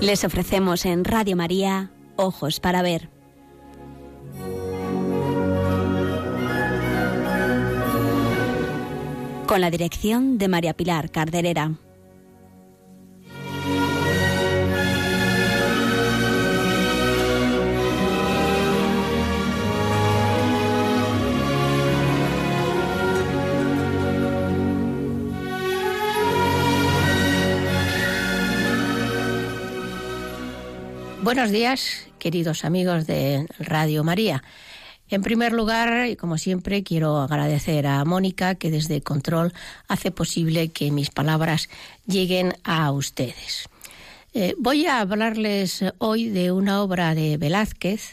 Les ofrecemos en Radio María Ojos para Ver. Con la dirección de María Pilar Carderera. Buenos días, queridos amigos de Radio María. En primer lugar, y como siempre, quiero agradecer a Mónica que desde Control hace posible que mis palabras lleguen a ustedes. Eh, voy a hablarles hoy de una obra de Velázquez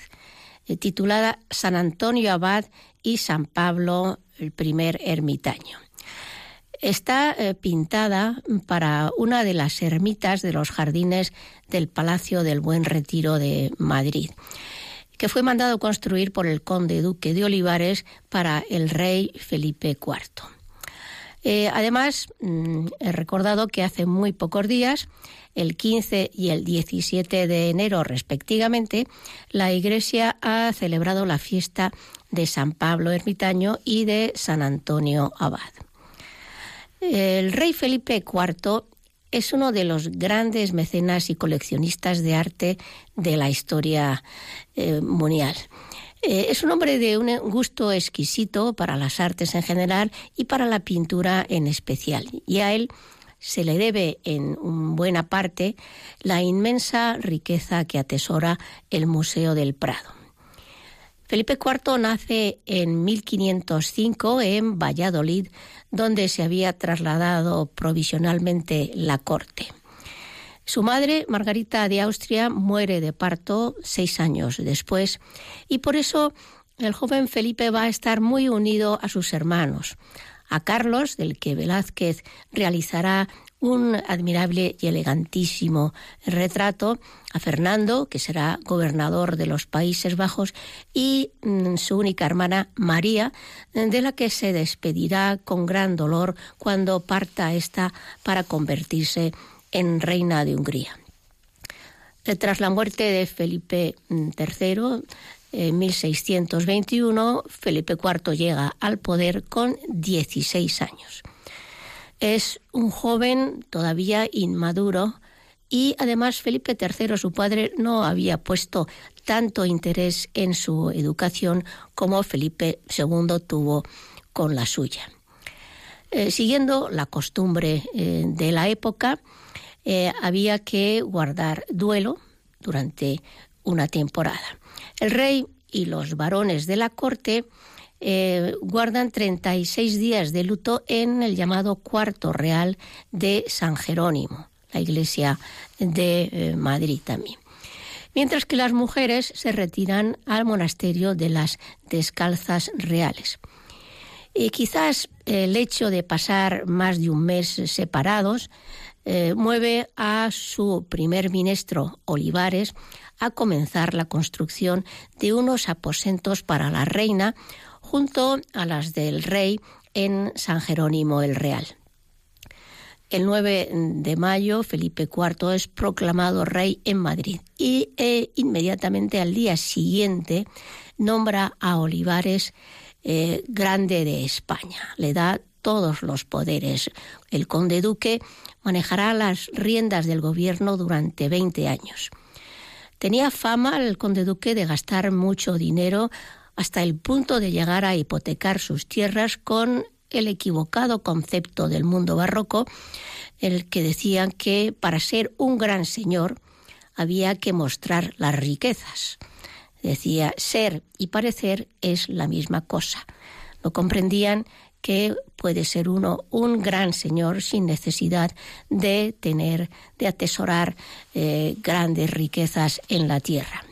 eh, titulada San Antonio Abad y San Pablo el primer ermitaño. Está eh, pintada para una de las ermitas de los jardines del Palacio del Buen Retiro de Madrid, que fue mandado construir por el conde duque de Olivares para el rey Felipe IV. Eh, además, mm, he recordado que hace muy pocos días, el 15 y el 17 de enero respectivamente, la Iglesia ha celebrado la fiesta de San Pablo Ermitaño y de San Antonio Abad. El rey Felipe IV es uno de los grandes mecenas y coleccionistas de arte de la historia eh, mundial. Eh, es un hombre de un gusto exquisito para las artes en general y para la pintura en especial. Y a él se le debe en buena parte la inmensa riqueza que atesora el Museo del Prado. Felipe IV nace en 1505 en Valladolid, donde se había trasladado provisionalmente la corte. Su madre, Margarita de Austria, muere de parto seis años después y por eso el joven Felipe va a estar muy unido a sus hermanos, a Carlos, del que Velázquez realizará un admirable y elegantísimo retrato a Fernando, que será gobernador de los Países Bajos, y mm, su única hermana María, de la que se despedirá con gran dolor cuando parta esta para convertirse en reina de Hungría. Eh, tras la muerte de Felipe III, mm, en 1621, Felipe IV llega al poder con 16 años. Es un joven todavía inmaduro y además Felipe III, su padre, no había puesto tanto interés en su educación como Felipe II tuvo con la suya. Eh, siguiendo la costumbre eh, de la época, eh, había que guardar duelo durante una temporada. El rey y los varones de la corte eh, guardan 36 días de luto en el llamado Cuarto Real de San Jerónimo, la iglesia de eh, Madrid también. Mientras que las mujeres se retiran al monasterio de las Descalzas Reales. Y quizás el hecho de pasar más de un mes separados eh, mueve a su primer ministro, Olivares, a comenzar la construcción de unos aposentos para la reina junto a las del rey en San Jerónimo el Real. El 9 de mayo, Felipe IV es proclamado rey en Madrid y e inmediatamente al día siguiente nombra a Olivares eh, grande de España. Le da todos los poderes. El conde duque manejará las riendas del gobierno durante 20 años. Tenía fama el conde duque de gastar mucho dinero hasta el punto de llegar a hipotecar sus tierras con el equivocado concepto del mundo barroco, el que decían que para ser un gran señor había que mostrar las riquezas. Decía, ser y parecer es la misma cosa. No comprendían que puede ser uno un gran señor sin necesidad de tener, de atesorar eh, grandes riquezas en la tierra.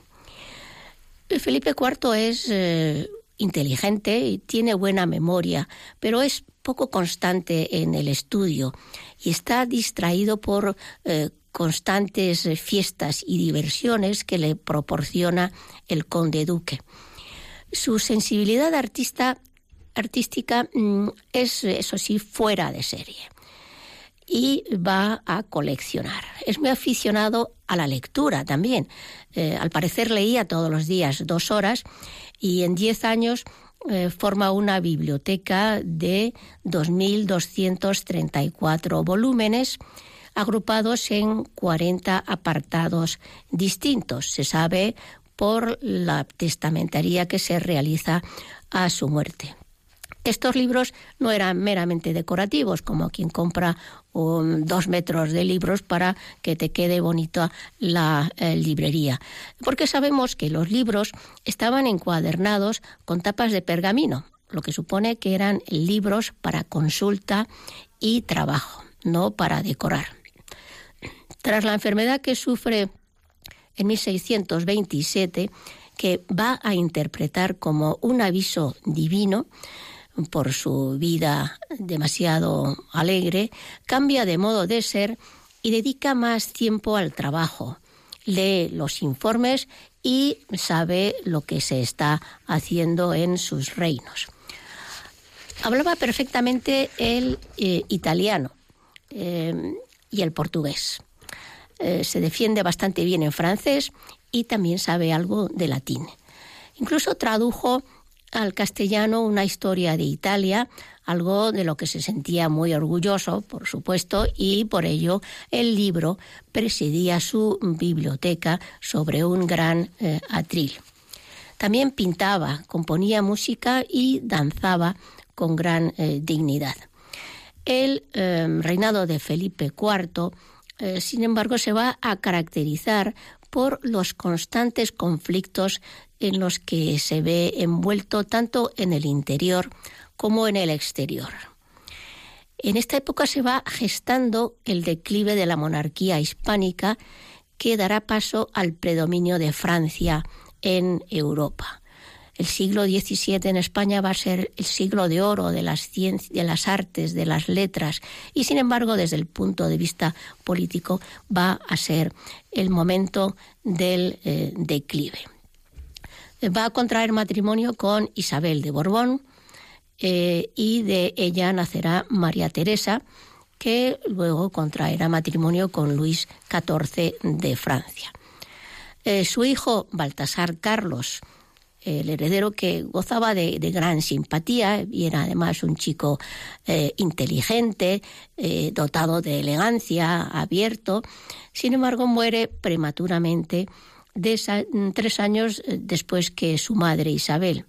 Felipe IV es eh, inteligente y tiene buena memoria, pero es poco constante en el estudio y está distraído por eh, constantes fiestas y diversiones que le proporciona el conde duque. Su sensibilidad artista, artística mm, es, eso sí, fuera de serie. Y va a coleccionar. Es muy aficionado a la lectura también. Eh, al parecer leía todos los días dos horas y en diez años eh, forma una biblioteca de 2.234 volúmenes agrupados en 40 apartados distintos. Se sabe por la testamentaría que se realiza a su muerte. Estos libros no eran meramente decorativos, como quien compra dos metros de libros para que te quede bonita la eh, librería, porque sabemos que los libros estaban encuadernados con tapas de pergamino, lo que supone que eran libros para consulta y trabajo, no para decorar. Tras la enfermedad que sufre en 1627, que va a interpretar como un aviso divino, por su vida demasiado alegre, cambia de modo de ser y dedica más tiempo al trabajo. Lee los informes y sabe lo que se está haciendo en sus reinos. Hablaba perfectamente el eh, italiano eh, y el portugués. Eh, se defiende bastante bien en francés y también sabe algo de latín. Incluso tradujo al castellano una historia de Italia, algo de lo que se sentía muy orgulloso, por supuesto, y por ello el libro presidía su biblioteca sobre un gran eh, atril. También pintaba, componía música y danzaba con gran eh, dignidad. El eh, reinado de Felipe IV, sin embargo, se va a caracterizar por los constantes conflictos en los que se ve envuelto tanto en el interior como en el exterior. En esta época se va gestando el declive de la monarquía hispánica que dará paso al predominio de Francia en Europa. El siglo XVII en España va a ser el siglo de oro de las de las artes, de las letras, y sin embargo, desde el punto de vista político, va a ser el momento del eh, declive va a contraer matrimonio con Isabel de Borbón eh, y de ella nacerá María Teresa, que luego contraerá matrimonio con Luis XIV de Francia. Eh, su hijo Baltasar Carlos, el heredero que gozaba de, gran simpatía y era además un chico eh, inteligente, dotado de elegancia, abierto, sin embargo muere prematuramente mm, tres años eh, después que su madre Isabel,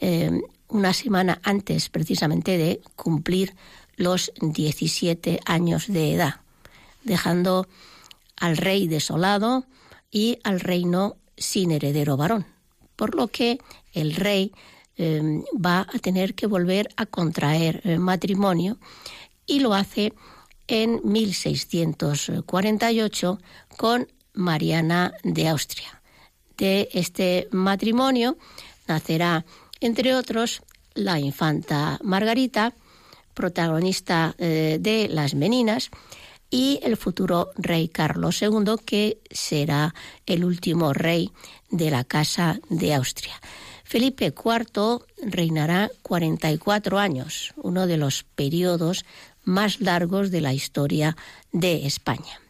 eh, una semana antes precisamente de cumplir los 17 años de edad, dejando al rey desolado y al reino sin heredero varón, por lo que el rey eh, va a tener que volver a contraer matrimonio y lo hace en 1648 con Mariana de Austria. De este matrimonio nacerá, entre otros, la infanta Margarita, protagonista eh, de Las Meninas, y el futuro rey Carlos II, que será el último rey de la Casa de Austria. Felipe IV reinará 44 años, uno de los periodos más largos de la historia de España.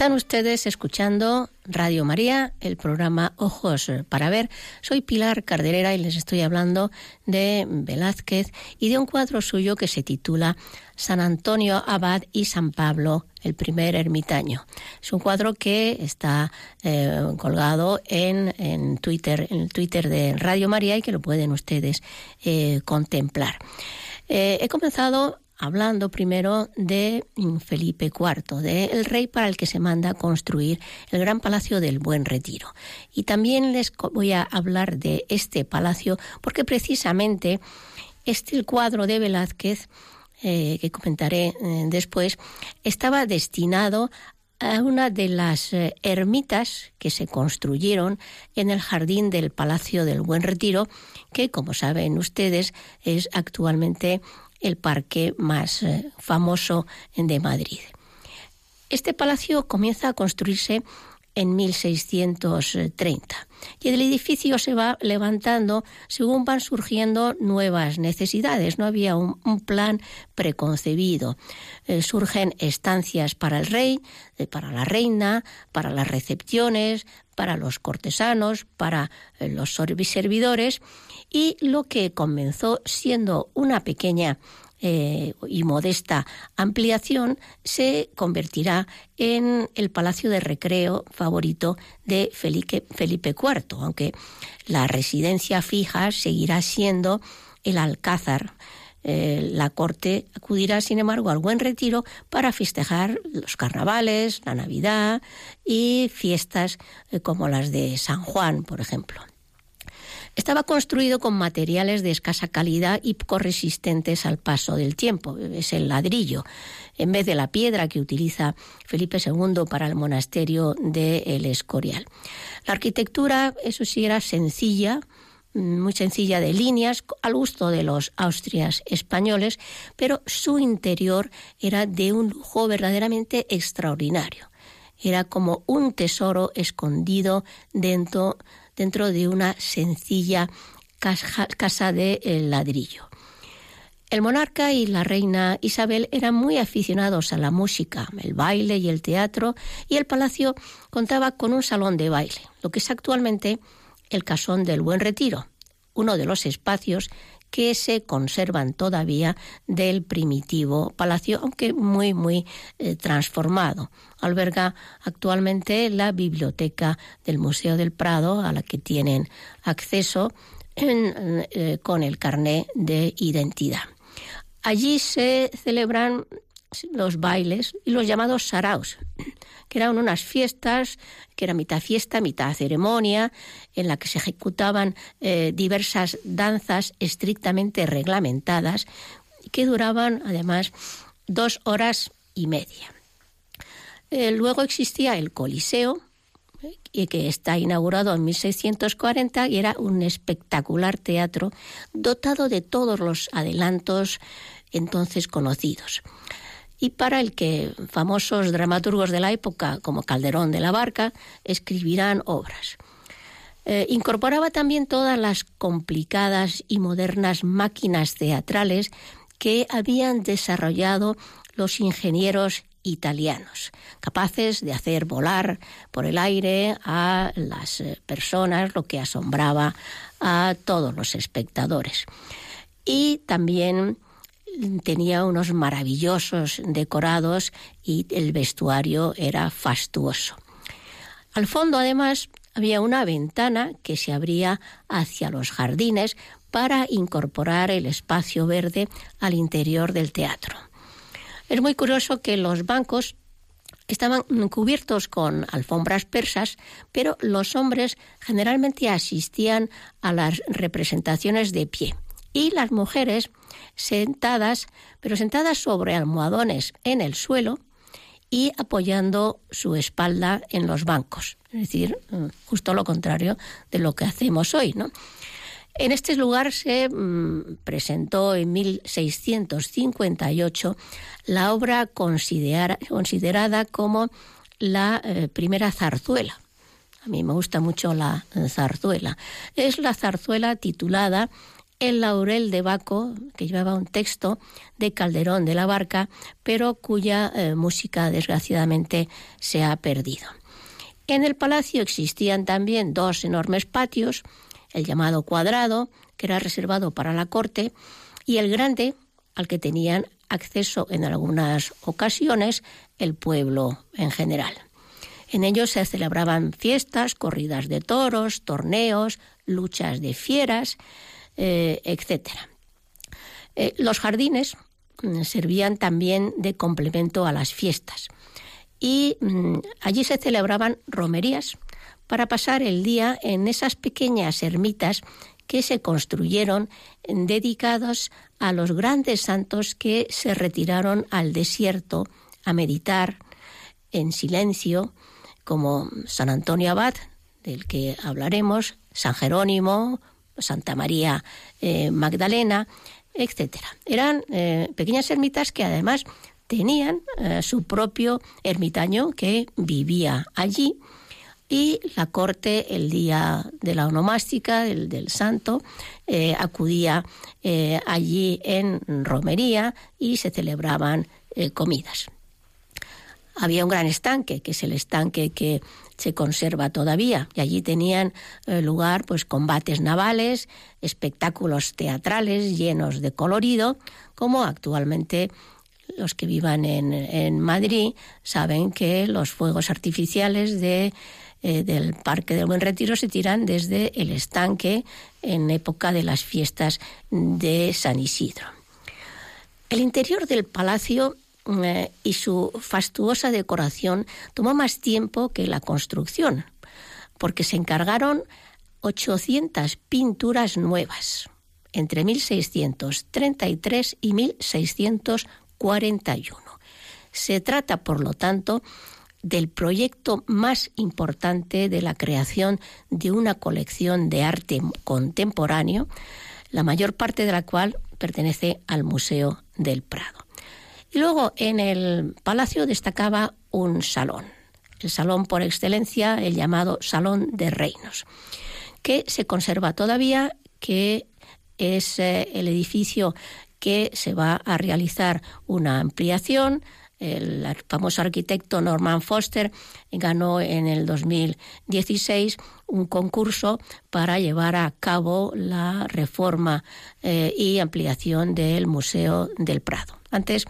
Están ustedes escuchando Radio María, el programa Ojos para Ver. Soy Pilar Carderera y les estoy hablando de Velázquez y de un cuadro suyo que se titula San Antonio Abad y San Pablo, el primer ermitaño. Es un cuadro que está eh, colgado en, Twitter, en el Twitter de Radio María y que lo pueden ustedes eh, contemplar. Eh, he comenzado hablando primero de Felipe IV, del rey para el que se manda construir el gran palacio del Buen Retiro. Y también les voy a hablar de este palacio porque precisamente este el cuadro de Velázquez eh, que comentaré eh, después, estaba destinado a una de las eh, ermitas que se construyeron en el jardín del Palacio del Buen Retiro, que, como saben ustedes, es actualmente el parque más eh, famoso de Madrid. Este palacio comienza a construirse en 1630 y el edificio se va levantando según van surgiendo nuevas necesidades. No había un, plan preconcebido. Eh, surgen estancias para el rey, eh, para la reina, para las recepciones, para los cortesanos, para los servidores y lo que comenzó siendo una pequeña eh, y modesta ampliación se convertirá en el palacio de recreo favorito de Felipe, Felipe IV, aunque la residencia fija seguirá siendo el Alcázar. Eh, la corte acudirá, sin embargo, al buen retiro para festejar los carnavales, la Navidad y fiestas eh, como las de San Juan, por ejemplo. Estaba construido con materiales de escasa calidad y poco resistentes al paso del tiempo. Es el ladrillo, en vez de la piedra que utiliza Felipe II para el monasterio de El Escorial. La arquitectura, eso sí, era sencilla, muy sencilla de líneas, al gusto de los austrias españoles, pero su interior era de un lujo verdaderamente extraordinario. Era como un tesoro escondido dentro dentro de una sencilla casa de eh, ladrillo. El monarca y la reina Isabel eran muy aficionados a la música, el baile y el teatro, y el palacio contaba con un salón de baile, lo que es actualmente el Casón del Buen Retiro, uno de los espacios que se conservan todavía del primitivo palacio, aunque muy, muy eh, transformado. Alberga actualmente la biblioteca del Museo del Prado, a la que tienen acceso eh, con el carné de identidad. Allí se celebran los bailes y los llamados saraos, que eran unas fiestas, que era mitad fiesta, mitad ceremonia, en la que se ejecutaban eh, diversas danzas estrictamente reglamentadas, que duraban además dos horas y media. Eh, luego existía el Coliseo, y que está inaugurado en 1640 y era un espectacular teatro dotado de todos los adelantos entonces conocidos y para el que famosos dramaturgos de la época, como Calderón de la Barca, escribirán obras. Eh, incorporaba también todas las complicadas y modernas máquinas teatrales que habían desarrollado los ingenieros italianos, capaces de hacer volar por el aire a las eh, personas, lo que asombraba a todos los espectadores. Y también tenía unos maravillosos decorados y el vestuario era fastuoso. Al fondo, además, había una ventana que se abría hacia los jardines para incorporar el espacio verde al interior del teatro. Es muy curioso que los bancos estaban cubiertos con alfombras persas, pero los hombres generalmente asistían a las representaciones de pie y las mujeres sentadas, pero sentadas sobre almohadones en el suelo y apoyando su espalda en los bancos. Es decir, mm, justo lo contrario de lo que hacemos hoy, ¿no? En este lugar se mm, presentó en 1658 la obra considerada como la eh, primera zarzuela. A mí me gusta mucho la zarzuela. Es la zarzuela titulada El laurel de Baco, que llevaba un texto de Calderón de la Barca, pero cuya eh, música desgraciadamente se ha perdido. En el palacio existían también dos enormes patios, el llamado cuadrado, que era reservado para la corte, y el grande, al que tenían acceso en algunas ocasiones el pueblo en general. En ellos se celebraban fiestas, corridas de toros, torneos, luchas de fieras, eh, etc. Eh, los jardines mm, servían también de complemento a las fiestas y mm, allí se celebraban romerías para pasar el día en esas pequeñas ermitas que se construyeron dedicados a los grandes santos que se retiraron al desierto a meditar en silencio, como San Antonio Abad, del que hablaremos, San Jerónimo, Santa María eh, Magdalena, etc. Eran eh, pequeñas ermitas que además tenían eh, su propio ermitaño que vivía allí y la corte el día de la onomástica del, del santo acudía allí en romería y se celebraban comidas. Había un gran estanque, que es el estanque que se conserva todavía, y allí tenían lugar pues combates navales, espectáculos teatrales llenos de colorido, como actualmente los que vivan en, en Madrid saben que los fuegos artificiales de eh, del Parque del Buen Retiro se tiran desde el estanque en época de las fiestas de San Isidro. El interior del palacio eh, y su fastuosa decoración tomó más tiempo que la construcción, porque se encargaron 800 pinturas nuevas entre 1633 y 1641. Se trata, por lo tanto, del proyecto más importante de la creación de una colección de arte contemporáneo, la mayor parte de la cual pertenece al Museo del Prado. Y luego en el palacio destacaba un salón, el salón por excelencia, el llamado Salón de Reinos, que se conserva todavía, que es eh, el edificio que se va a realizar una ampliación, el famoso arquitecto Norman Foster ganó en el 2016 un concurso para llevar a cabo la reforma eh, y ampliación del Museo del Prado. Antes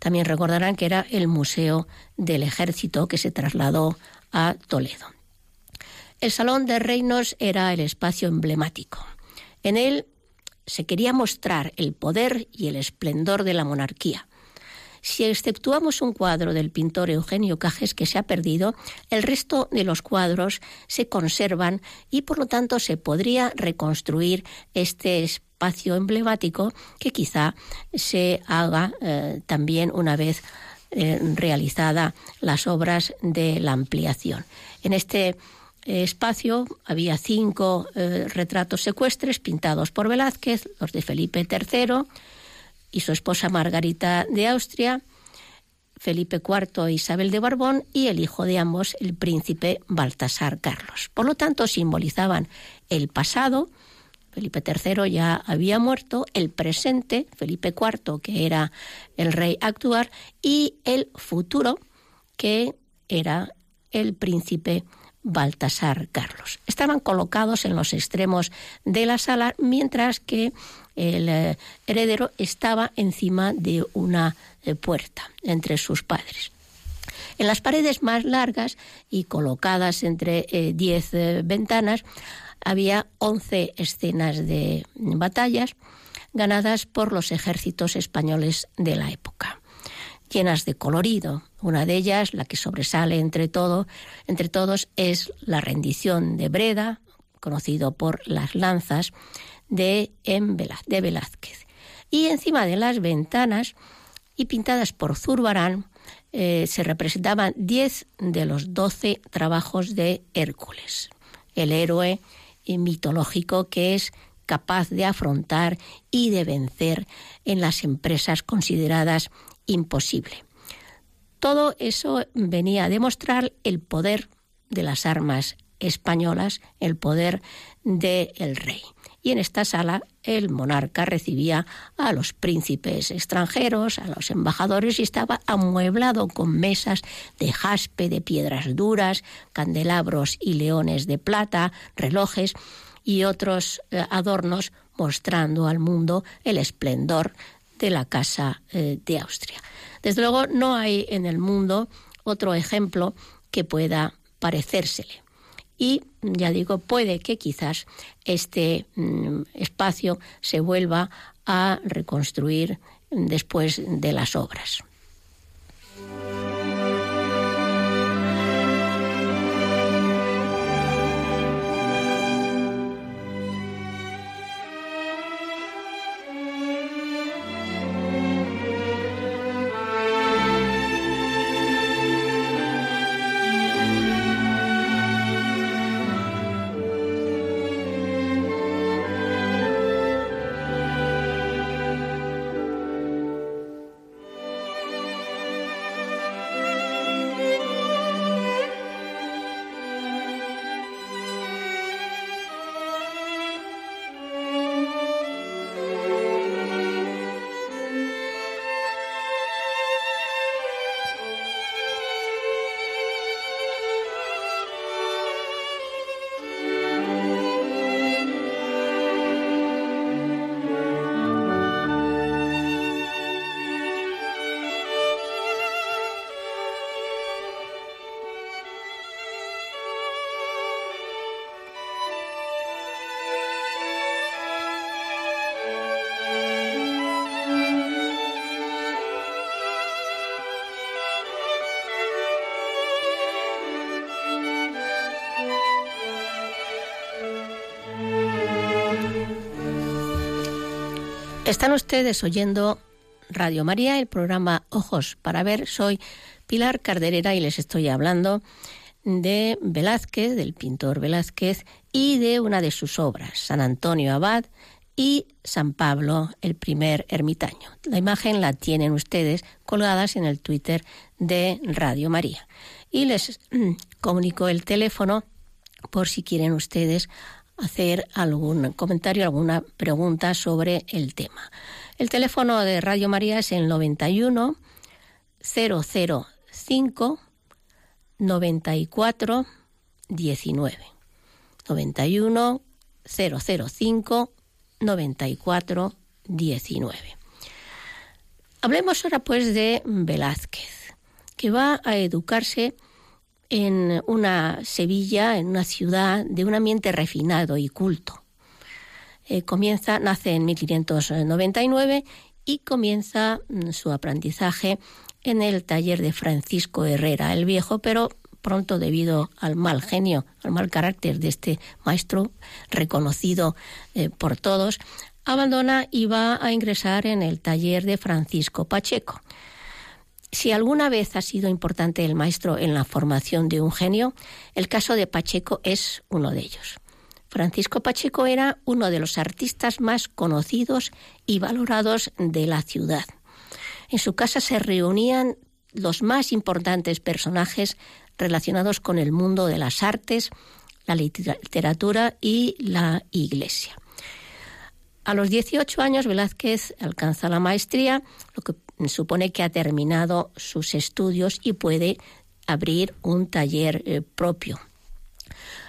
también recordarán que era el Museo del Ejército que se trasladó a Toledo. El Salón de Reinos era el espacio emblemático. En él se quería mostrar el poder y el esplendor de la monarquía si exceptuamos un cuadro del pintor Eugenio Cajes que se ha perdido, el resto de los cuadros se conservan y por lo tanto se podría reconstruir este espacio emblemático que quizá se haga eh, también una vez eh, realizada las obras de la ampliación. En este eh, espacio había cinco retratos secuestres pintados por Velázquez, los de Felipe III, y su esposa Margarita de Austria, Felipe IV e Isabel de Borbón y el hijo de ambos, el príncipe Baltasar Carlos. Por lo tanto, simbolizaban el pasado, Felipe III ya había muerto, el presente, Felipe IV, que era el rey actual, y el futuro, que era el príncipe Baltasar Carlos. Estaban colocados en los extremos de la sala, mientras que el eh, heredero estaba encima de una eh, puerta entre sus padres. En las paredes más largas y colocadas entre eh, diez ventanas había once escenas de batallas ganadas por los ejércitos españoles de la época, llenas de colorido. Una de ellas, la que sobresale entre, todo, entre todos, es la rendición de Breda, conocido por las lanzas, de, Velázquez. Y encima de las ventanas, y pintadas por Zurbarán, eh, se representaban diez de los doce trabajos de Hércules, el héroe mitológico que es capaz de afrontar y de vencer en las empresas consideradas imposible. Todo eso venía a demostrar el poder de las armas españolas, el poder del rey. Y en esta sala el monarca recibía a los príncipes extranjeros, a los embajadores y estaba amueblado con mesas de jaspe, de piedras duras, candelabros y leones de plata, relojes y otros eh, adornos mostrando al mundo el esplendor de la Casa eh, de Austria. Desde luego no hay en el mundo otro ejemplo que pueda parecérsele. Y ya digo, puede que quizás este mm, espacio se vuelva a reconstruir después de las obras. Están ustedes oyendo Radio María, el programa Ojos para Ver. Soy Pilar Carderera y les estoy hablando de Velázquez, del pintor Velázquez, y de una de sus obras, San Antonio Abad y San Pablo, el primer ermitaño. La imagen la tienen ustedes colgadas en el Twitter de Radio María. Y les comunico el teléfono por si quieren ustedes hacer algún comentario, alguna pregunta sobre el tema. El teléfono de Radio María es el 91 005 94 19. 91 005 94 19. Hablemos ahora pues de Velázquez, que va a educarse en una Sevilla, en una ciudad de un ambiente refinado y culto. Eh, comienza, nace en 1599 y comienza mm, su aprendizaje en el taller de Francisco Herrera el Viejo, pero pronto debido al mal genio, al mal carácter de este maestro reconocido eh, por todos, abandona y va a ingresar en el taller de Francisco Pacheco. Si alguna vez ha sido importante el maestro en la formación de un genio, el caso de Pacheco es uno de ellos. Francisco Pacheco era uno de los artistas más conocidos y valorados de la ciudad. En su casa se reunían los más importantes personajes relacionados con el mundo de las artes, la literatura y la iglesia. A los 18 años Velázquez alcanza la maestría, lo que supone que ha terminado sus estudios y puede abrir un taller eh, propio.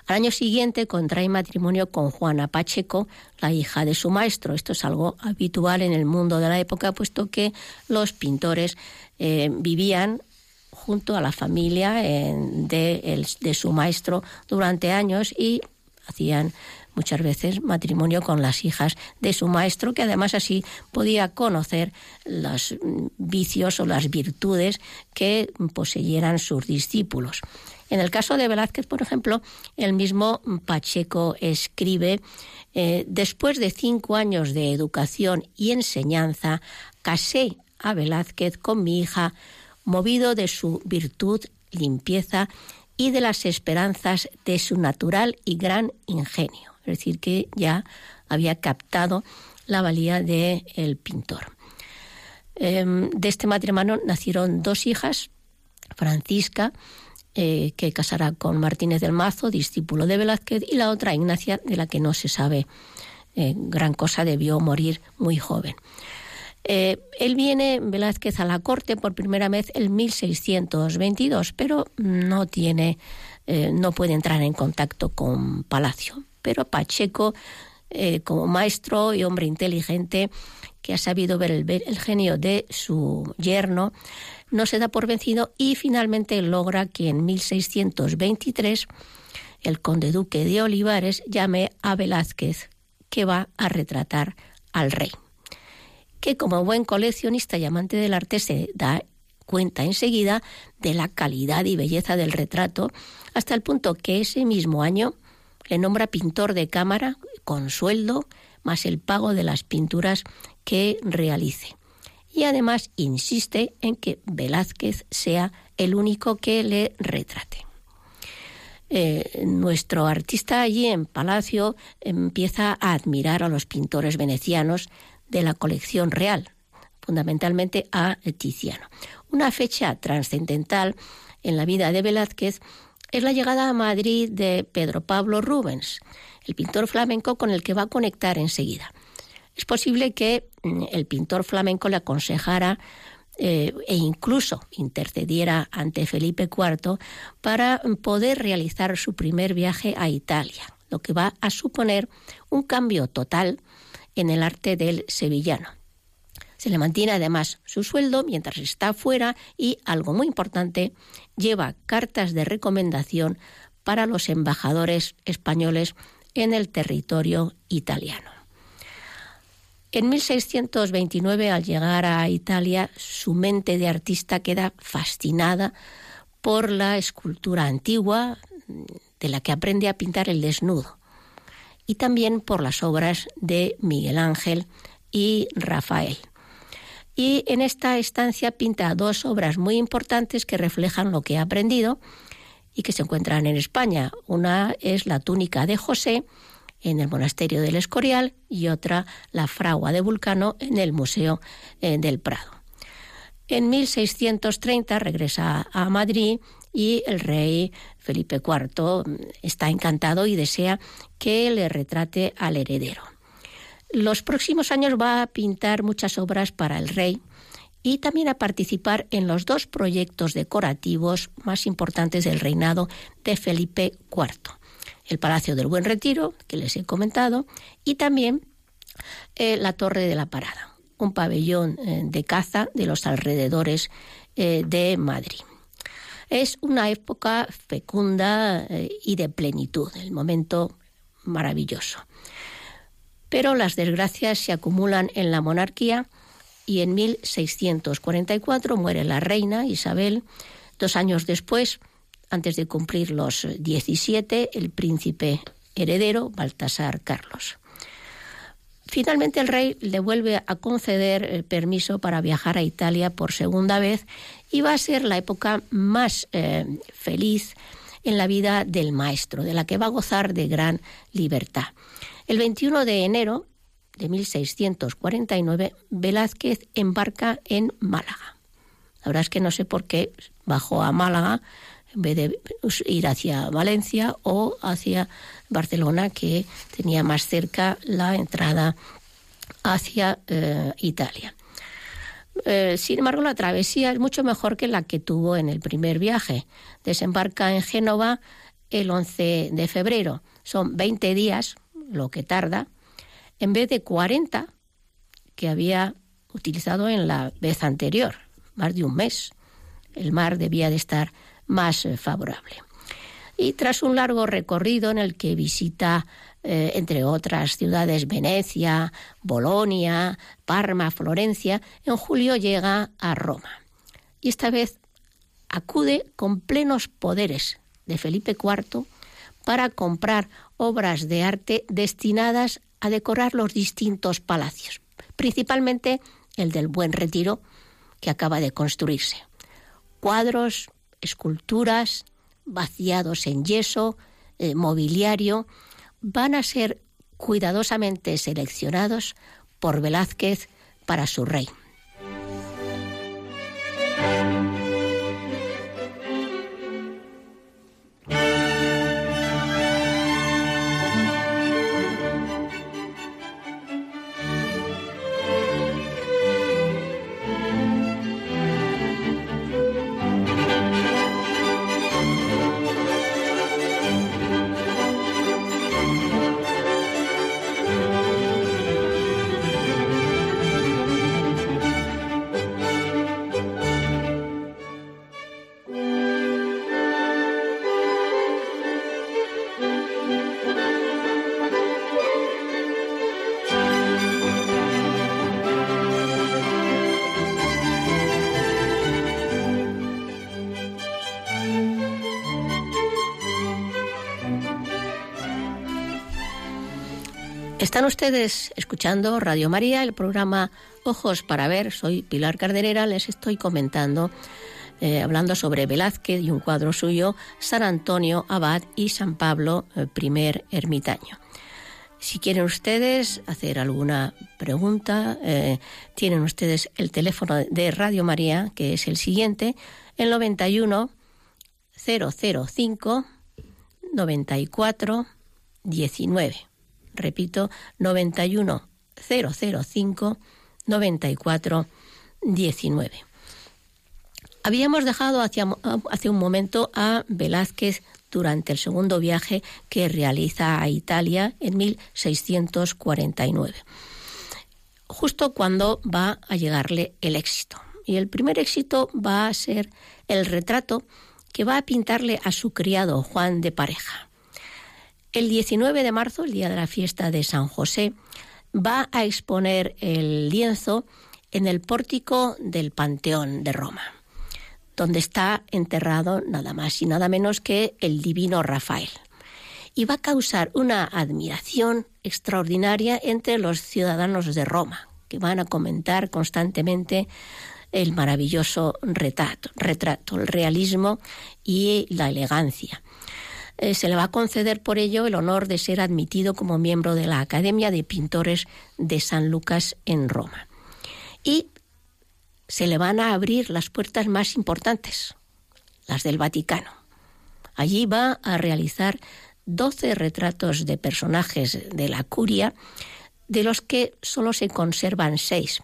Al año siguiente contrae matrimonio con Juana Pacheco, la hija de su maestro. Esto es algo habitual en el mundo de la época, puesto que los pintores eh, vivían junto a la familia de, de su maestro durante años y hacían muchas veces matrimonio con las hijas de su maestro, que además así podía conocer los vicios o las virtudes que poseyeran sus discípulos. En el caso de Velázquez, por ejemplo, el mismo Pacheco escribe, eh, después de cinco años de educación y enseñanza, casé a Velázquez con mi hija, movido de su virtud, limpieza y de las esperanzas de su natural y gran ingenio es decir, que ya había captado la valía del el pintor. Em, de este matrimonio nacieron dos hijas, Francisca, eh, que casará con Martínez del Mazo, discípulo de Velázquez, y la otra Ignacia, de la que no se sabe eh, gran cosa, debió morir muy joven. Eh, él viene, Velázquez, a la corte por primera vez en 1622, pero no tiene, no puede entrar en contacto con Palacio. Pero Pacheco, como maestro y hombre inteligente, que ha sabido ver el, genio de su yerno, no se da por vencido y finalmente logra que en 1623 el conde duque de Olivares llame a Velázquez, que va a retratar al rey, que como buen coleccionista y amante del arte se da cuenta enseguida de la calidad y belleza del retrato, hasta el punto que ese mismo año le nombra pintor de cámara con sueldo más el pago de las pinturas que realice. Y además insiste en que Velázquez sea el único que le retrate. Eh, nuestro artista allí en Palacio empieza a admirar a los pintores venecianos de la colección real, fundamentalmente a Tiziano. Una fecha trascendental en la vida de Velázquez es la llegada a Madrid de Pedro Pablo Rubens, el pintor flamenco con el que va a conectar enseguida. Es posible que mm, el pintor flamenco le aconsejara eh, e incluso intercediera ante Felipe IV para poder realizar su primer viaje a Italia, lo que va a suponer un cambio total en el arte del sevillano. Se le mantiene además su sueldo mientras está fuera y, algo muy importante, lleva cartas de recomendación para los embajadores españoles en el territorio italiano. En 1629, al llegar a Italia, su mente de artista queda fascinada por la escultura antigua, de la que aprende a pintar el desnudo, y también por las obras de Miguel Ángel y Rafael. Y en esta estancia pinta dos obras muy importantes que reflejan lo que ha aprendido y que se encuentran en España. Una es la túnica de José en el monasterio del Escorial y otra la fragua de Vulcano en el Museo eh, del Prado. En 1630 regresa a Madrid y el rey Felipe IV está encantado y desea que le retrate al heredero. Los próximos años va a pintar muchas obras para el rey y también a participar en los dos proyectos decorativos más importantes del reinado de Felipe IV. El Palacio del Buen Retiro, que les he comentado, y también eh, la Torre de la Parada, un pabellón eh, de caza de los alrededores eh, de Madrid. Es una época fecunda y de plenitud, el momento maravilloso. Pero las desgracias se acumulan en la monarquía y en 1644 muere la reina Isabel. Dos años después, antes de cumplir los 17, el príncipe heredero Baltasar Carlos. Finalmente el rey le vuelve a conceder el permiso para viajar a Italia por segunda vez y va a ser la época más eh, feliz en la vida del maestro, de la que va a gozar de gran libertad. El 21 de enero de 1649, Velázquez embarca en Málaga. La verdad es que no sé por qué bajó a Málaga en vez de ir hacia Valencia o hacia Barcelona, que tenía más cerca la entrada hacia eh, Italia. Eh, sin embargo, la travesía es mucho mejor que la que tuvo en el primer viaje. Desembarca en Génova el 11 de febrero. Son 20 días lo que tarda, en vez de 40 que había utilizado en la vez anterior, más de un mes. El mar debía de estar más eh, favorable. Y tras un largo recorrido en el que visita, eh, entre otras ciudades, Venecia, Bolonia, Parma, Florencia, en julio llega a Roma. Y esta vez acude con plenos poderes de Felipe IV para comprar obras de arte destinadas a decorar los distintos palacios, principalmente el del Buen Retiro, que acaba de construirse. Cuadros, esculturas, vaciados en yeso, eh, mobiliario, van a ser cuidadosamente seleccionados por Velázquez para su rey. Están ustedes escuchando Radio María, el programa Ojos para Ver. Soy Pilar Carderera, les estoy comentando, eh, hablando sobre Velázquez y un cuadro suyo, San Antonio Abad y San Pablo, el primer ermitaño. Si quieren ustedes hacer alguna pregunta, eh, tienen ustedes el teléfono de Radio María, que es el siguiente, el 91 005 94 19. Repito, 91 005 94 19. Habíamos dejado hace un momento a Velázquez durante el segundo viaje que realiza a Italia en 1649, justo cuando va a llegarle el éxito. Y el primer éxito va a ser el retrato que va a pintarle a su criado Juan de Pareja. El 19 de marzo, el día de la fiesta de San José, va a exponer el lienzo en el pórtico del Panteón de Roma, donde está enterrado nada más y nada menos que el divino Rafael. Y va a causar una admiración extraordinaria entre los ciudadanos de Roma, que van a comentar constantemente el maravilloso retrato, retrato el realismo y la elegancia. Eh, se le va a conceder por ello el honor de ser admitido como miembro de la Academia de Pintores de San Lucas en Roma. Y se le van a abrir las puertas más importantes, las del Vaticano. Allí va a realizar 12 retratos de personajes de la curia, de los que solo se conservan seis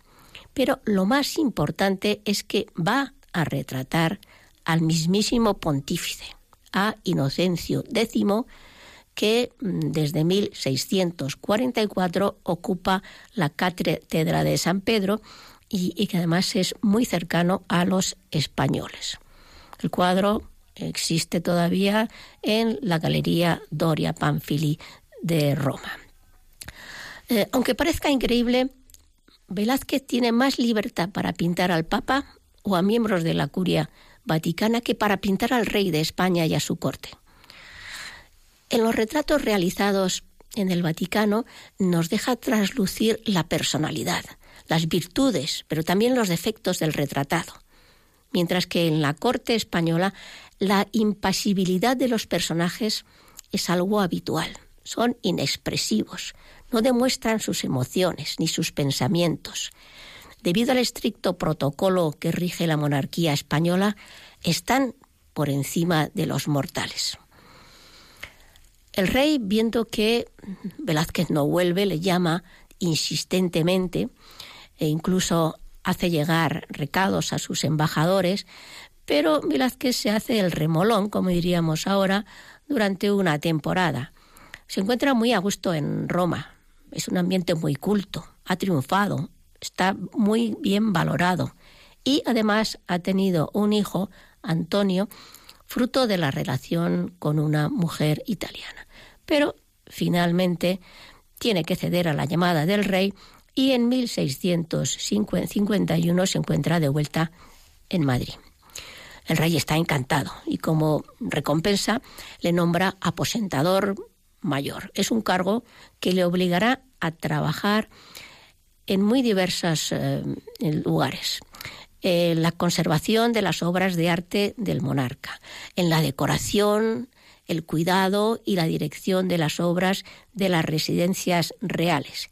pero lo más importante es que va a retratar al mismísimo pontífice, a Inocencio X, que mm, desde 1644 ocupa la cátedra de San Pedro y, que además es muy cercano a los españoles. El cuadro existe todavía en la Galería Doria Panfili de Roma. Eh, aunque parezca increíble, Velázquez tiene más libertad para pintar al Papa o a miembros de la curia vaticana que para pintar al rey de España y a su corte. En los retratos realizados en el Vaticano nos deja traslucir la personalidad, las virtudes, pero también los defectos del retratado, mientras que en la corte española la impasibilidad de los personajes es algo habitual, son inexpresivos, no demuestran sus emociones ni sus pensamientos. Debido al estricto protocolo que rige la monarquía española, están por encima de los mortales. El rey, viendo que Velázquez no vuelve, le llama insistentemente e incluso hace llegar recados a sus embajadores, pero Velázquez se hace el remolón, como diríamos ahora, durante una temporada. Se encuentra muy a gusto en Roma, es un ambiente muy culto, ha triunfado, está muy bien valorado y además ha tenido un hijo, Antonio, fruto de la relación con una mujer italiana. Pero finalmente tiene que ceder a la llamada del rey y en 1651 se encuentra de vuelta en Madrid. El rey está encantado y como recompensa le nombra aposentador mayor. Es un cargo que le obligará a trabajar en muy diversos eh, lugares. En la conservación de las obras de arte del monarca, en la decoración, el cuidado y la dirección de las obras de las residencias reales,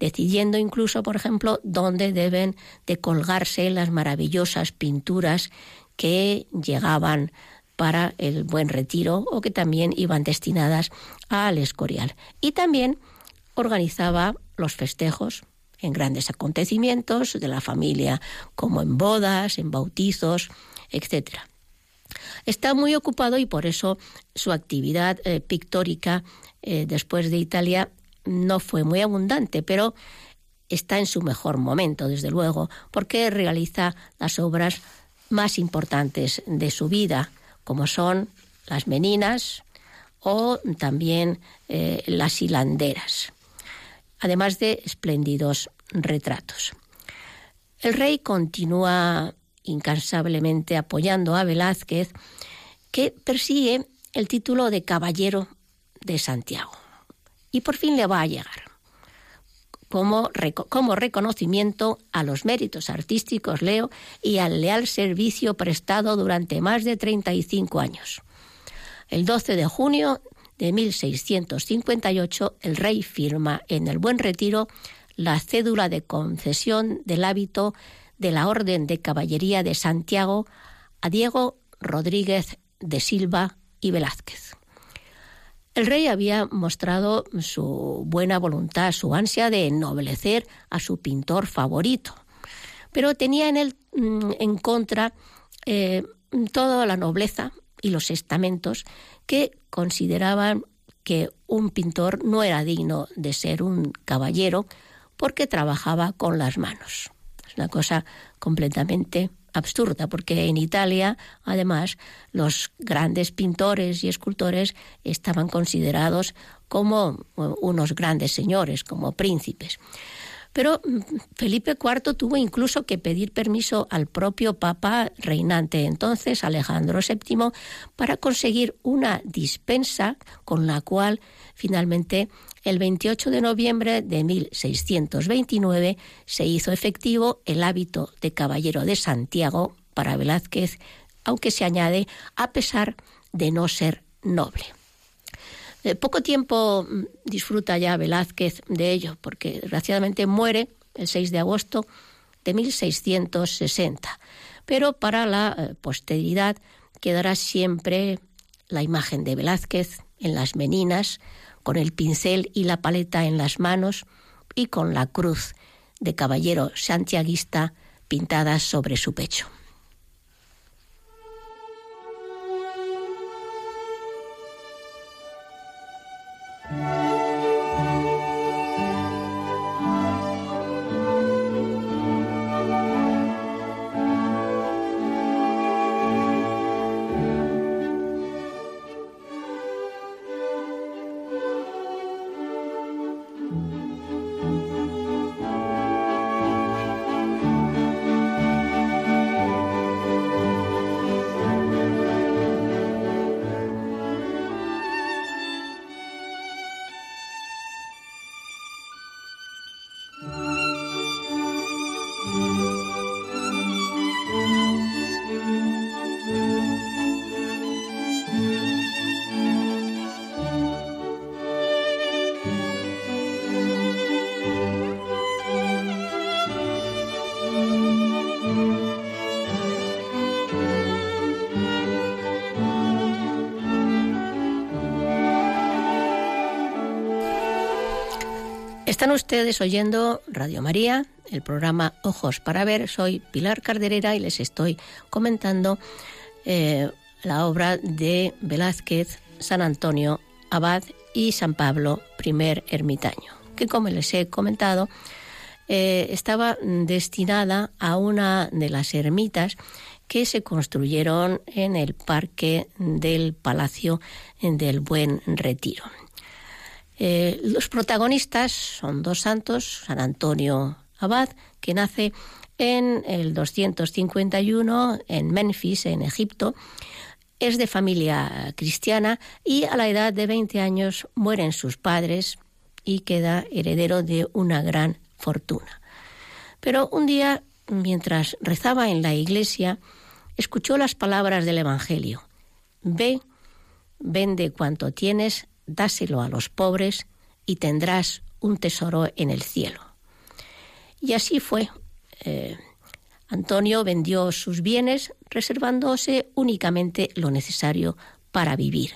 decidiendo incluso, por ejemplo, dónde deben de colgarse las maravillosas pinturas que llegaban para el buen retiro o que también iban destinadas al Escorial. Y también organizaba los festejos en grandes acontecimientos de la familia, como en bodas, en bautizos, etc. Está muy ocupado y por eso su actividad eh, pictórica eh, después de Italia no fue muy abundante, pero está en su mejor momento, desde luego, porque realiza las obras más importantes de su vida, como son las meninas o también eh, las hilanderas, además de espléndidos retratos. El rey continúa incansablemente apoyando a Velázquez, que persigue el título de Caballero de Santiago. Y por fin le va a llegar. como, como reconocimiento a los méritos artísticos, leo, y al leal servicio prestado durante más de 35 años. El 12 de junio de 1658, el rey firma en el Buen Retiro la cédula de concesión del hábito de la Orden de Caballería de Santiago a Diego Rodríguez de Silva y Velázquez. El rey había mostrado su buena voluntad, su ansia de ennoblecer a su pintor favorito, pero tenía en él mm, en contra eh, toda la nobleza y los estamentos que consideraban que un pintor no era digno de ser un caballero porque trabajaba con las manos. Es una cosa completamente absurda, porque en Italia, además, los grandes pintores y escultores estaban considerados como unos grandes señores, como príncipes. Pero mm, Felipe IV tuvo incluso que pedir permiso al propio Papa reinante entonces, Alejandro VII, para conseguir una dispensa con la cual finalmente el 28 de noviembre de 1629 se hizo efectivo el hábito de caballero de Santiago para Velázquez, aunque se añade a pesar de no ser noble. Eh, poco tiempo mm, disfruta ya Velázquez de ello, porque desgraciadamente muere el 6 de agosto de 1660. Pero para la eh, posteridad quedará siempre la imagen de Velázquez en las meninas, con el pincel y la paleta en las manos y con la cruz de caballero santiaguista pintada sobre su pecho. Ustedes oyendo Radio María, el programa Ojos para Ver. Soy Pilar Carderera y les estoy comentando eh, la obra de Velázquez, San Antonio Abad y San Pablo, primer ermitaño, que como les he comentado, eh, estaba destinada a una de las ermitas que se construyeron en el parque del Palacio del Buen Retiro. Eh, los protagonistas son dos santos, San Antonio Abad, que nace en el 251 en Memphis, en Egipto. Es de familia cristiana y a la edad de 20 años mueren sus padres y queda heredero de una gran fortuna. Pero un día, mientras rezaba en la iglesia, escuchó las palabras del Evangelio. Ve, vende cuanto tienes dáselo a los pobres y tendrás un tesoro en el cielo. Y así fue. Eh, Antonio vendió sus bienes reservándose únicamente lo necesario para vivir.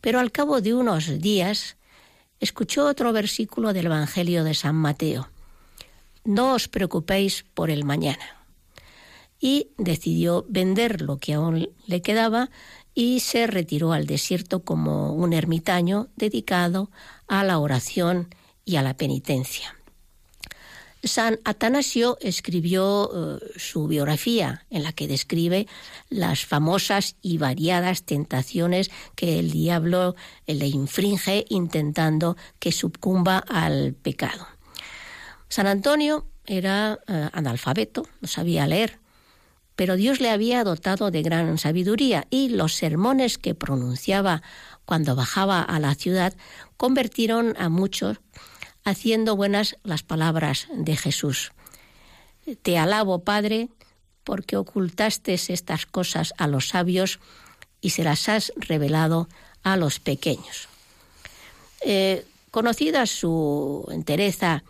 Pero al cabo de unos días escuchó otro versículo del Evangelio de San Mateo. No os preocupéis por el mañana. Y decidió vender lo que aún le quedaba y se retiró al desierto como un ermitaño dedicado a la oración y a la penitencia. San Atanasio escribió eh, su biografía en la que describe las famosas y variadas tentaciones que el diablo le infringe intentando que sucumba al pecado. San Antonio era eh, analfabeto, no sabía leer, pero Dios le había dotado de gran sabiduría y los sermones que pronunciaba cuando bajaba a la ciudad convirtieron a muchos haciendo buenas las palabras de Jesús. Te alabo, Padre, porque ocultaste estas cosas a los sabios y se las has revelado a los pequeños. Eh, conocida su entereza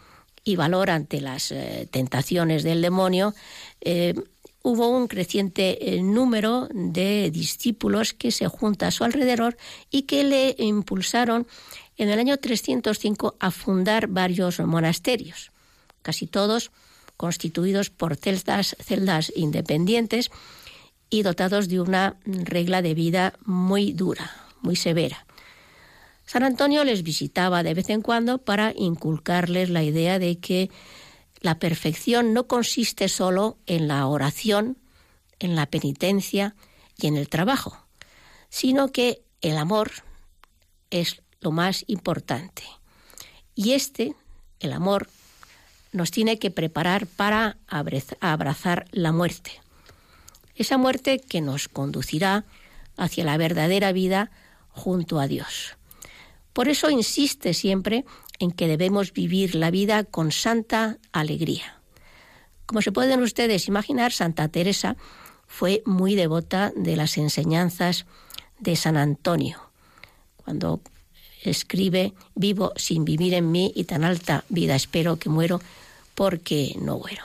y valor ante las eh, tentaciones del demonio, eh, hubo un creciente eh, número de discípulos que se juntan a su alrededor y que le impulsaron en el año 305 a fundar varios monasterios, casi todos constituidos por celdas, celdas independientes y dotados de una regla de vida muy dura, muy severa. San Antonio les visitaba de vez en cuando para inculcarles la idea de que la perfección no consiste solo en la oración, en la penitencia y en el trabajo, sino que el amor es lo más importante. Y este, el amor, nos tiene que preparar para abrazar la muerte. Esa muerte que nos conducirá hacia la verdadera vida junto a Dios. Por eso insiste siempre en que debemos vivir la vida con santa alegría. Como se pueden ustedes imaginar, Santa Teresa fue muy devota de las enseñanzas de San Antonio. Cuando escribe, vivo sin vivir en mí y tan alta vida espero que muero porque no muero.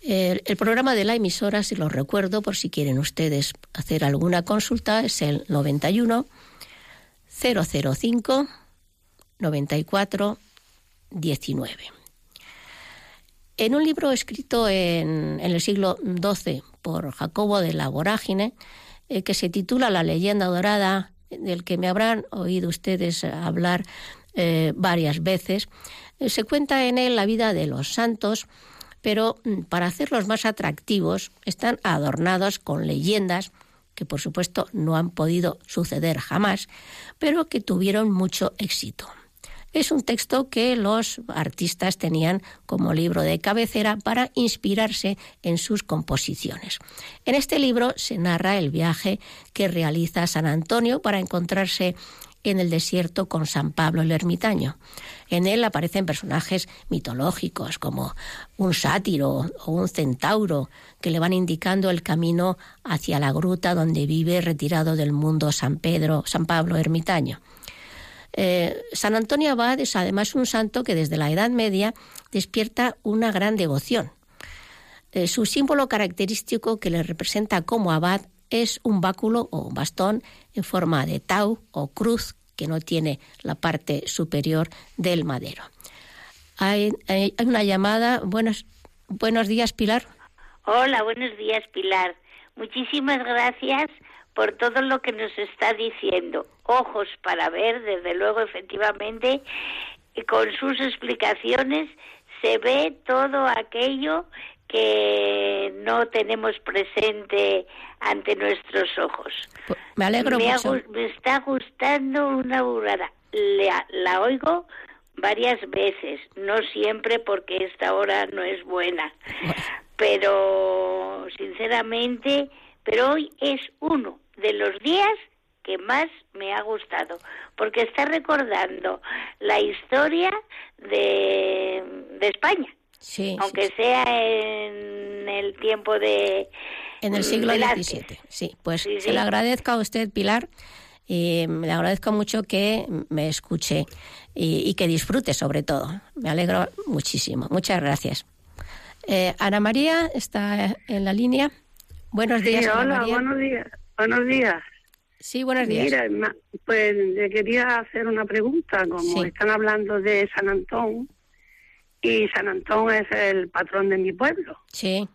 El, programa de la emisora, si lo recuerdo, por si quieren ustedes hacer alguna consulta, es el 91 005 94 19. En un libro escrito en, el siglo XII por Jacobo de la Vorágine, eh, que se titula La leyenda dorada, del que me habrán oído ustedes hablar eh, varias veces, eh, se cuenta en él la vida de los santos, pero mm, para hacerlos más atractivos están adornados con leyendas que por supuesto no han podido suceder jamás, pero que tuvieron mucho éxito. Es un texto que los artistas tenían como libro de cabecera para inspirarse en sus composiciones. En este libro se narra el viaje que realiza San Antonio para encontrarse en el desierto con San Pablo el ermitaño. En él aparecen personajes mitológicos como un sátiro o un centauro que le van indicando el camino hacia la gruta donde vive retirado del mundo San Pedro, San Pablo ermitaño. Eh, San Antonio Abad es además un santo que desde la Edad Media despierta una gran devoción. Eh, su símbolo característico que le representa como abad es un báculo o un bastón en forma de tau o cruz que no tiene la parte superior del madero. Hay, una llamada. Buenos, buenos días, Pilar. Hola, buenos días, Pilar. Muchísimas gracias por todo lo que nos está diciendo. Ojos para ver, desde luego, efectivamente, con sus explicaciones se ve todo aquello que no tenemos presente ante nuestros ojos. Pues, me alegro me mucho. me está gustando una burrada. La, la oigo varias veces, no siempre porque esta hora no es buena, pero sinceramente, pero hoy es uno de los días que más me ha gustado, porque está recordando la historia de, de España Sí, aunque sí, sea en el tiempo de en el siglo. XVII. Sí, pues Sí, se le agradezco a usted, Pilar, y le agradezco mucho que me escuche y, y que disfrute sobre todo. Me alegro muchísimo. Muchas gracias. Eh, Ana María está en la línea. Buenos días, Sí, Ana hola, María. buenos días. Buenos días. Sí, buenos días. Mira, pues le quería hacer una pregunta. Como Sí. están hablando de San Antón, y San Antón es el patrón de mi pueblo. Sí,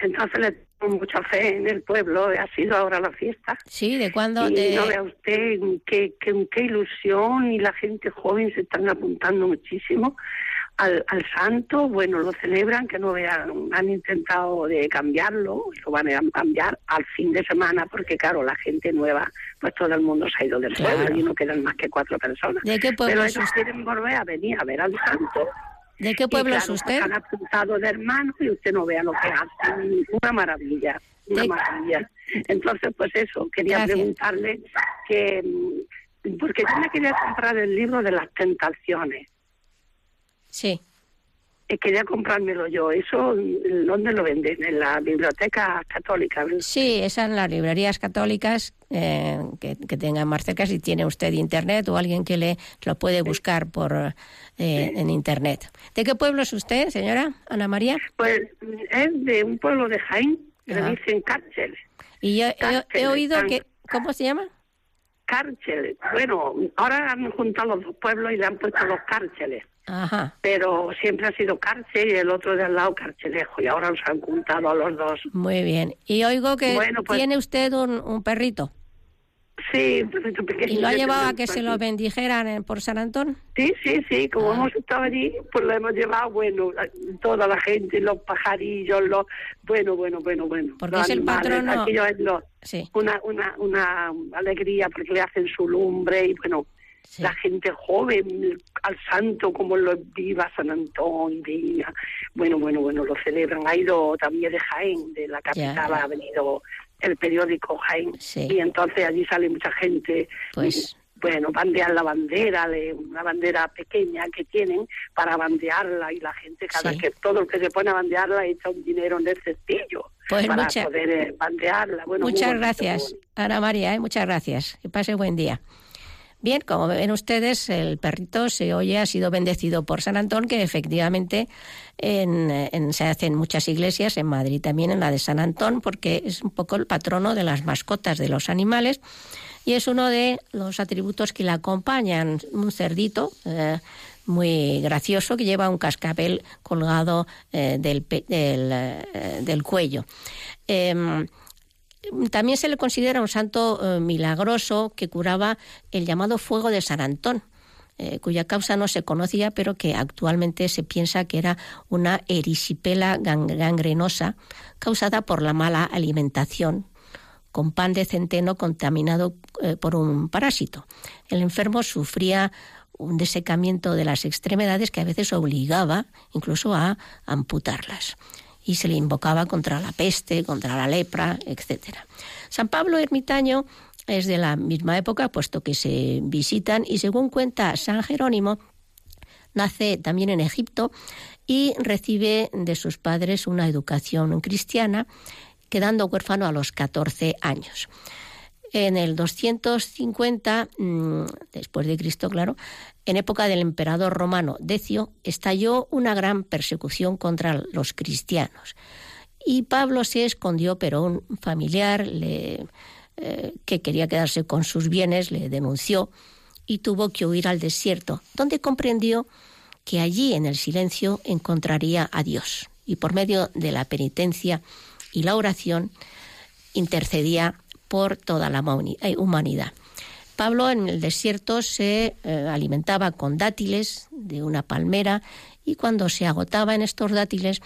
Entonces le tengo mucha fe en el pueblo. Ha sido ahora la fiesta. sí, ¿de cuándo? Y De- no vea usted qué, qué, qué ilusión y la gente joven se están apuntando muchísimo al, al santo. Bueno, lo celebran, que no vean, han intentado de cambiarlo, lo van a cambiar al fin de semana porque claro, la gente nueva, pues todo el mundo se ha ido del Claro. pueblo y no quedan más que cuatro personas. ¿De qué pueblo Pero es ellos usted? quieren volver a venir a ver al santo. ¿De qué pueblo es claro, usted? Han apuntado de hermanos y usted no vea lo que hacen. Una maravilla, una De- maravilla. Entonces, pues eso, quería Gracias. preguntarle que... mm, Porque yo me quería comprar el libro de las tentaciones. Sí. Quería comprármelo yo. ¿Eso dónde lo venden? En la biblioteca católica. Sí, esas en las librerías católicas eh, que, tengan más cerca. Si tiene usted internet o alguien que le lo puede buscar por eh, en internet. ¿De qué pueblo es usted, señora Ana María? Pues es de un pueblo de Jaén, que le dicen Cárcel. Y yo he, oído que... ¿Cómo se llama? Cárcel. Bueno, ahora han juntado los dos pueblos y le han puesto los cárceles. Pero siempre ha sido cárcel y el otro de al lado carcelejo y ahora los han juntado a los dos. Muy bien. Y oigo que pues tiene usted un, perrito. Sí, un perrito pequeño. ¿Y lo ha llevado a que se lo bendijeran por San Antón? Sí, sí, sí. Como ah. hemos estado allí, pues lo hemos llevado, bueno, toda la gente, los pajarillos, los... Bueno, bueno, bueno, bueno. Porque es el patrono... sí. una, una, una alegría porque le hacen su lumbre y bueno la gente joven, al santo, como lo viva San Antón. Bueno, bueno, bueno, lo celebran. Ha ido también de Jaén, de la capital, ha venido el periódico Jaén. Y entonces allí sale mucha gente. Pues bueno, bandear la bandera, de una bandera pequeña que tienen para bandearla y la gente cada que todo el que se pone a bandearla echa un dinero en el cestillo pues para poder eh, bandearla. Bueno, muchas gracias, Ana María, ¿eh? muchas gracias. Que pase buen día. Bien, como ven ustedes, el perrito se oye ha sido bendecido por San Antón, que efectivamente se hace en muchas iglesias, en Madrid también en la de San Antón, porque es un poco el patrono de las mascotas de los animales y es uno de los atributos que le acompañan. Un cerdito. Eh, muy gracioso que lleva un cascabel colgado eh, del, del, eh, del, cuello. Em, también se le considera un santo eh, milagroso que curaba el llamado fuego de San Antón. Eh, cuya causa no se conocía, pero que actualmente se piensa que era una erisipela gangrenosa causada por la mala alimentación, con pan de centeno contaminado eh, por un parásito. El enfermo sufría un desecamiento de las extremidades que a veces obligaba incluso a amputarlas y se le invocaba contra la peste, contra la lepra, etc. San Pablo Ermitaño es de la misma época, puesto que se visitan, y según cuenta San Jerónimo, nace también en Egipto y recibe de sus padres una educación cristiana, quedando huérfano a los 14 años. En el 250 mm, después de Cristo, claro, en época del emperador romano Decio, estalló una gran persecución contra los cristianos. Y Pablo se escondió, pero un familiar eh, que quería quedarse con sus bienes le denunció y tuvo que huir al desierto, donde comprendió que allí en el silencio encontraría a Dios y por medio de la penitencia y la oración intercedía por toda la humanidad. Pablo en el desierto se eh, alimentaba con dátiles de una palmera y cuando se agotaba en estos dátiles,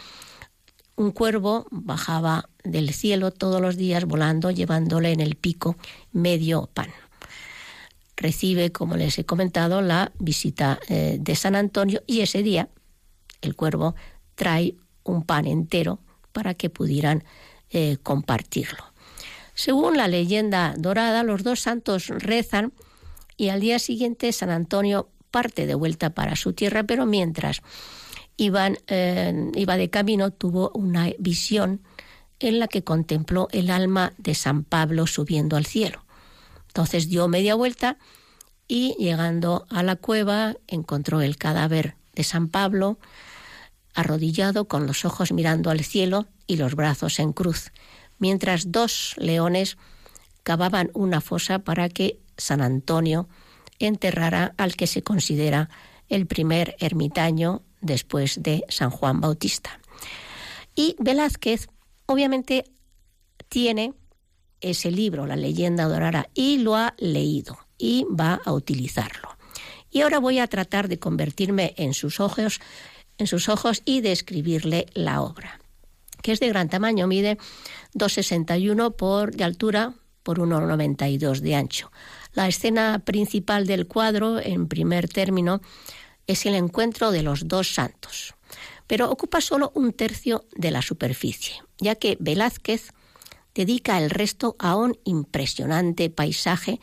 un cuervo bajaba del cielo todos los días volando, llevándole en el pico medio pan. Recibe, como les he comentado, la visita eh, de San Antonio y ese día el cuervo trae un pan entero para que pudieran eh, compartirlo. Según la leyenda dorada, los dos santos rezan y al día siguiente San Antonio parte de vuelta para su tierra, pero mientras iban, eh, iba de camino tuvo una visión en la que contempló el alma de San Pablo subiendo al cielo. Entonces dio media vuelta y llegando a la cueva encontró el cadáver de San Pablo arrodillado con los ojos mirando al cielo y los brazos en cruz mientras dos leones cavaban una fosa para que San Antonio enterrara al que se considera el primer ermitaño después de San Juan Bautista. Y Velázquez obviamente tiene ese libro, La leyenda dorada, y lo ha leído y va a utilizarlo. Y ahora voy a tratar de convertirme en sus ojos, en sus ojos y de escribirle la obra, que es de gran tamaño, mide 2,61 por, de altura por 1,92 de ancho. La escena principal del cuadro, en primer término, es el encuentro de los dos santos, pero ocupa solo un tercio de la superficie, ya que Velázquez dedica el resto a un impresionante paisaje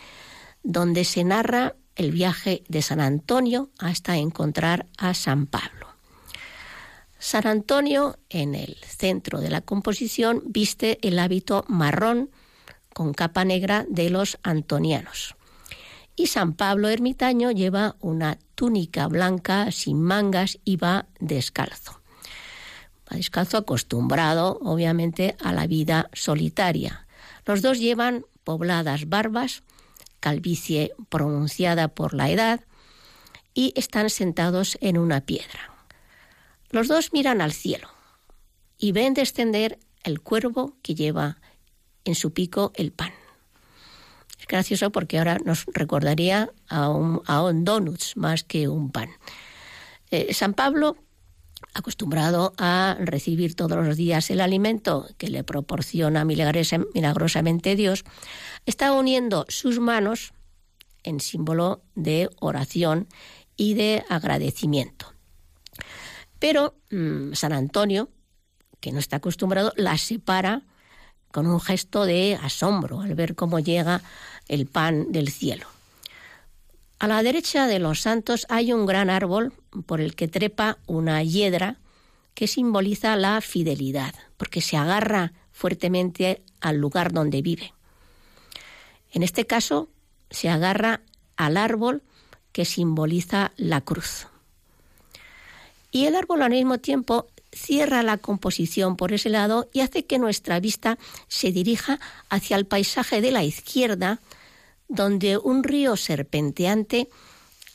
donde se narra el viaje de San Antonio hasta encontrar a San Pablo. San Antonio, en el centro de la composición, viste el hábito marrón con capa negra de los antonianos. Y San Pablo ermitaño lleva una túnica blanca sin mangas y va descalzo. Va descalzo acostumbrado, obviamente, a la vida solitaria. Los dos llevan pobladas barbas, calvicie pronunciada por la edad, y están sentados en una piedra. Los dos miran al cielo y ven descender el cuervo que lleva en su pico el pan. Es gracioso porque ahora nos recordaría a un, a un donuts más que un pan. Eh, San Pablo, acostumbrado a recibir todos los días el alimento que le proporciona milagrosamente Dios, está uniendo sus manos en símbolo de oración y de agradecimiento. Pero mm, San Antonio, que no está acostumbrado, la separa con un gesto de asombro al ver cómo llega el pan del cielo. A la derecha de los santos hay un gran árbol por el que trepa una hiedra que simboliza la fidelidad, porque se agarra fuertemente al lugar donde vive. En este caso, se agarra al árbol que simboliza la cruz. Y el árbol al mismo tiempo cierra la composición por ese lado y hace que nuestra vista se dirija hacia el paisaje de la izquierda, donde un río serpenteante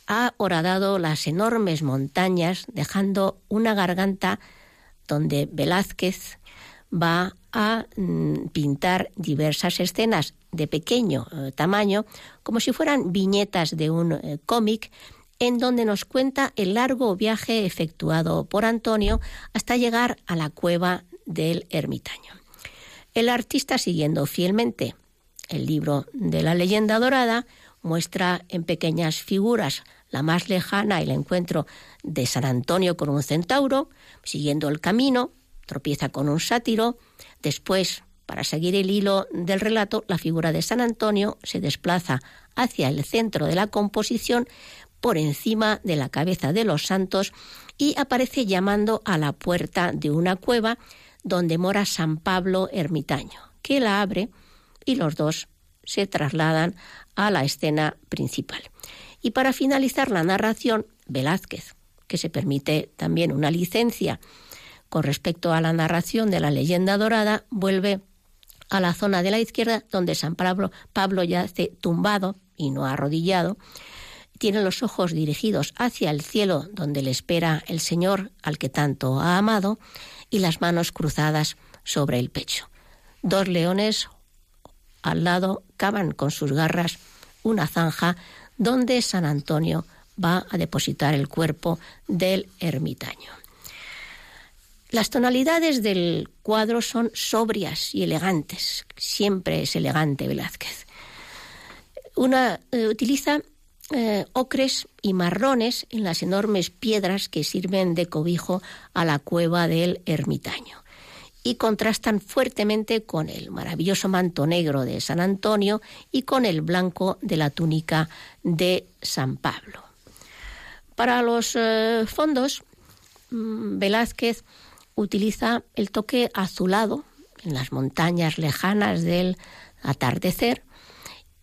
ha horadado las enormes montañas, dejando una garganta donde Velázquez va a mm, pintar diversas escenas de pequeño eh, tamaño, como si fueran viñetas de un eh, cómic, en donde nos cuenta el largo viaje efectuado por Antonio hasta llegar a la cueva del ermitaño. El artista, siguiendo fielmente el libro de la leyenda dorada, muestra en pequeñas figuras la más lejana el encuentro de San Antonio con un centauro, siguiendo el camino, tropieza con un sátiro, después, para seguir el hilo del relato, la figura de San Antonio se desplaza hacia el centro de la composición, por encima de la cabeza de los santos y aparece llamando a la puerta de una cueva donde mora San Pablo ermitaño, que la abre y los dos se trasladan a la escena principal. Y para finalizar la narración, Velázquez, que se permite también una licencia con respecto a la narración de la leyenda dorada, vuelve a la zona de la izquierda donde San Pablo, Pablo yace tumbado y no arrodillado, tiene los ojos dirigidos hacia el cielo donde le espera el Señor al que tanto ha amado y las manos cruzadas sobre el pecho. Dos leones al lado cavan con sus garras una zanja donde San Antonio va a depositar el cuerpo del ermitaño. Las tonalidades del cuadro son sobrias y elegantes. Siempre es elegante Velázquez. Una eh, utiliza eh, ocres y marrones en las enormes piedras que sirven de cobijo a la cueva del ermitaño y contrastan fuertemente con el maravilloso manto negro de San Antonio y con el blanco de la túnica de San Pablo. Para los eh, fondos, mm, Velázquez utiliza el toque azulado en las montañas lejanas del atardecer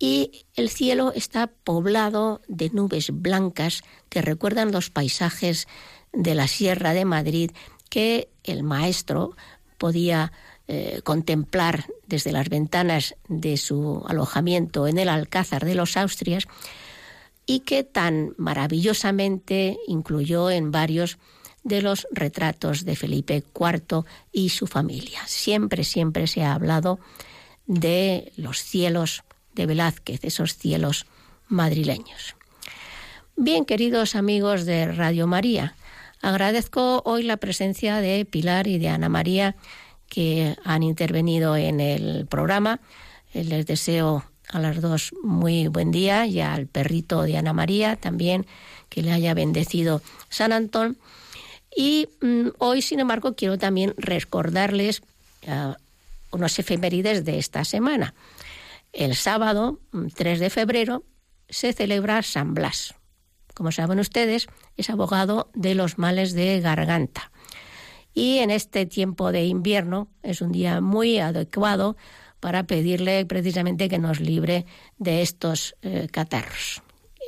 y el cielo está poblado de nubes blancas que recuerdan los paisajes de la Sierra de Madrid que el maestro podía eh, contemplar desde las ventanas de su alojamiento en el Alcázar de los Austrias y que tan maravillosamente incluyó en varios de los retratos de Felipe IV y su familia. Siempre, siempre se ha hablado de los cielos de Velázquez, esos cielos madrileños. Bien, queridos amigos de Radio María, agradezco hoy la presencia de Pilar y de Ana María que han intervenido en el programa. Les deseo a las dos muy buen día y al perrito de Ana María también que le haya bendecido San Antón. Y mm, hoy, sin embargo, quiero también recordarles uh, unos efemérides de esta semana. El sábado 3 de febrero se celebra San Blas. Como saben ustedes, es abogado de los males de garganta. Y en este tiempo de invierno es un día muy adecuado para pedirle precisamente que nos libre de estos eh, catarros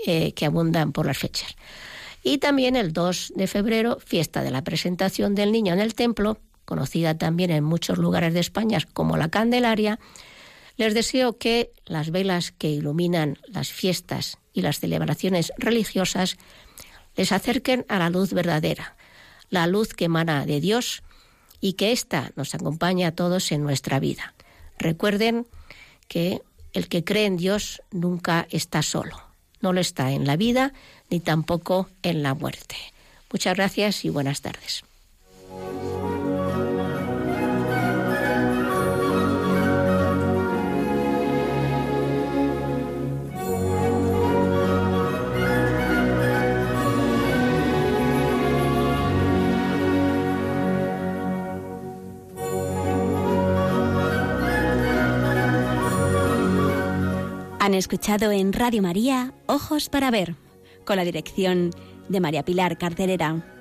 eh, que abundan por las fechas. Y también el 2 de febrero, fiesta de la presentación del niño en el templo, conocida también en muchos lugares de España como la Candelaria, les deseo que las velas que iluminan las fiestas y las celebraciones religiosas les acerquen a la luz verdadera, la luz que emana de Dios y que ésta nos acompañe a todos en nuestra vida. Recuerden que el que cree en Dios nunca está solo, no lo está en la vida ni tampoco en la muerte. Muchas gracias y buenas tardes. Han escuchado en Radio María Ojos para Ver, con la dirección de María Pilar Carterera.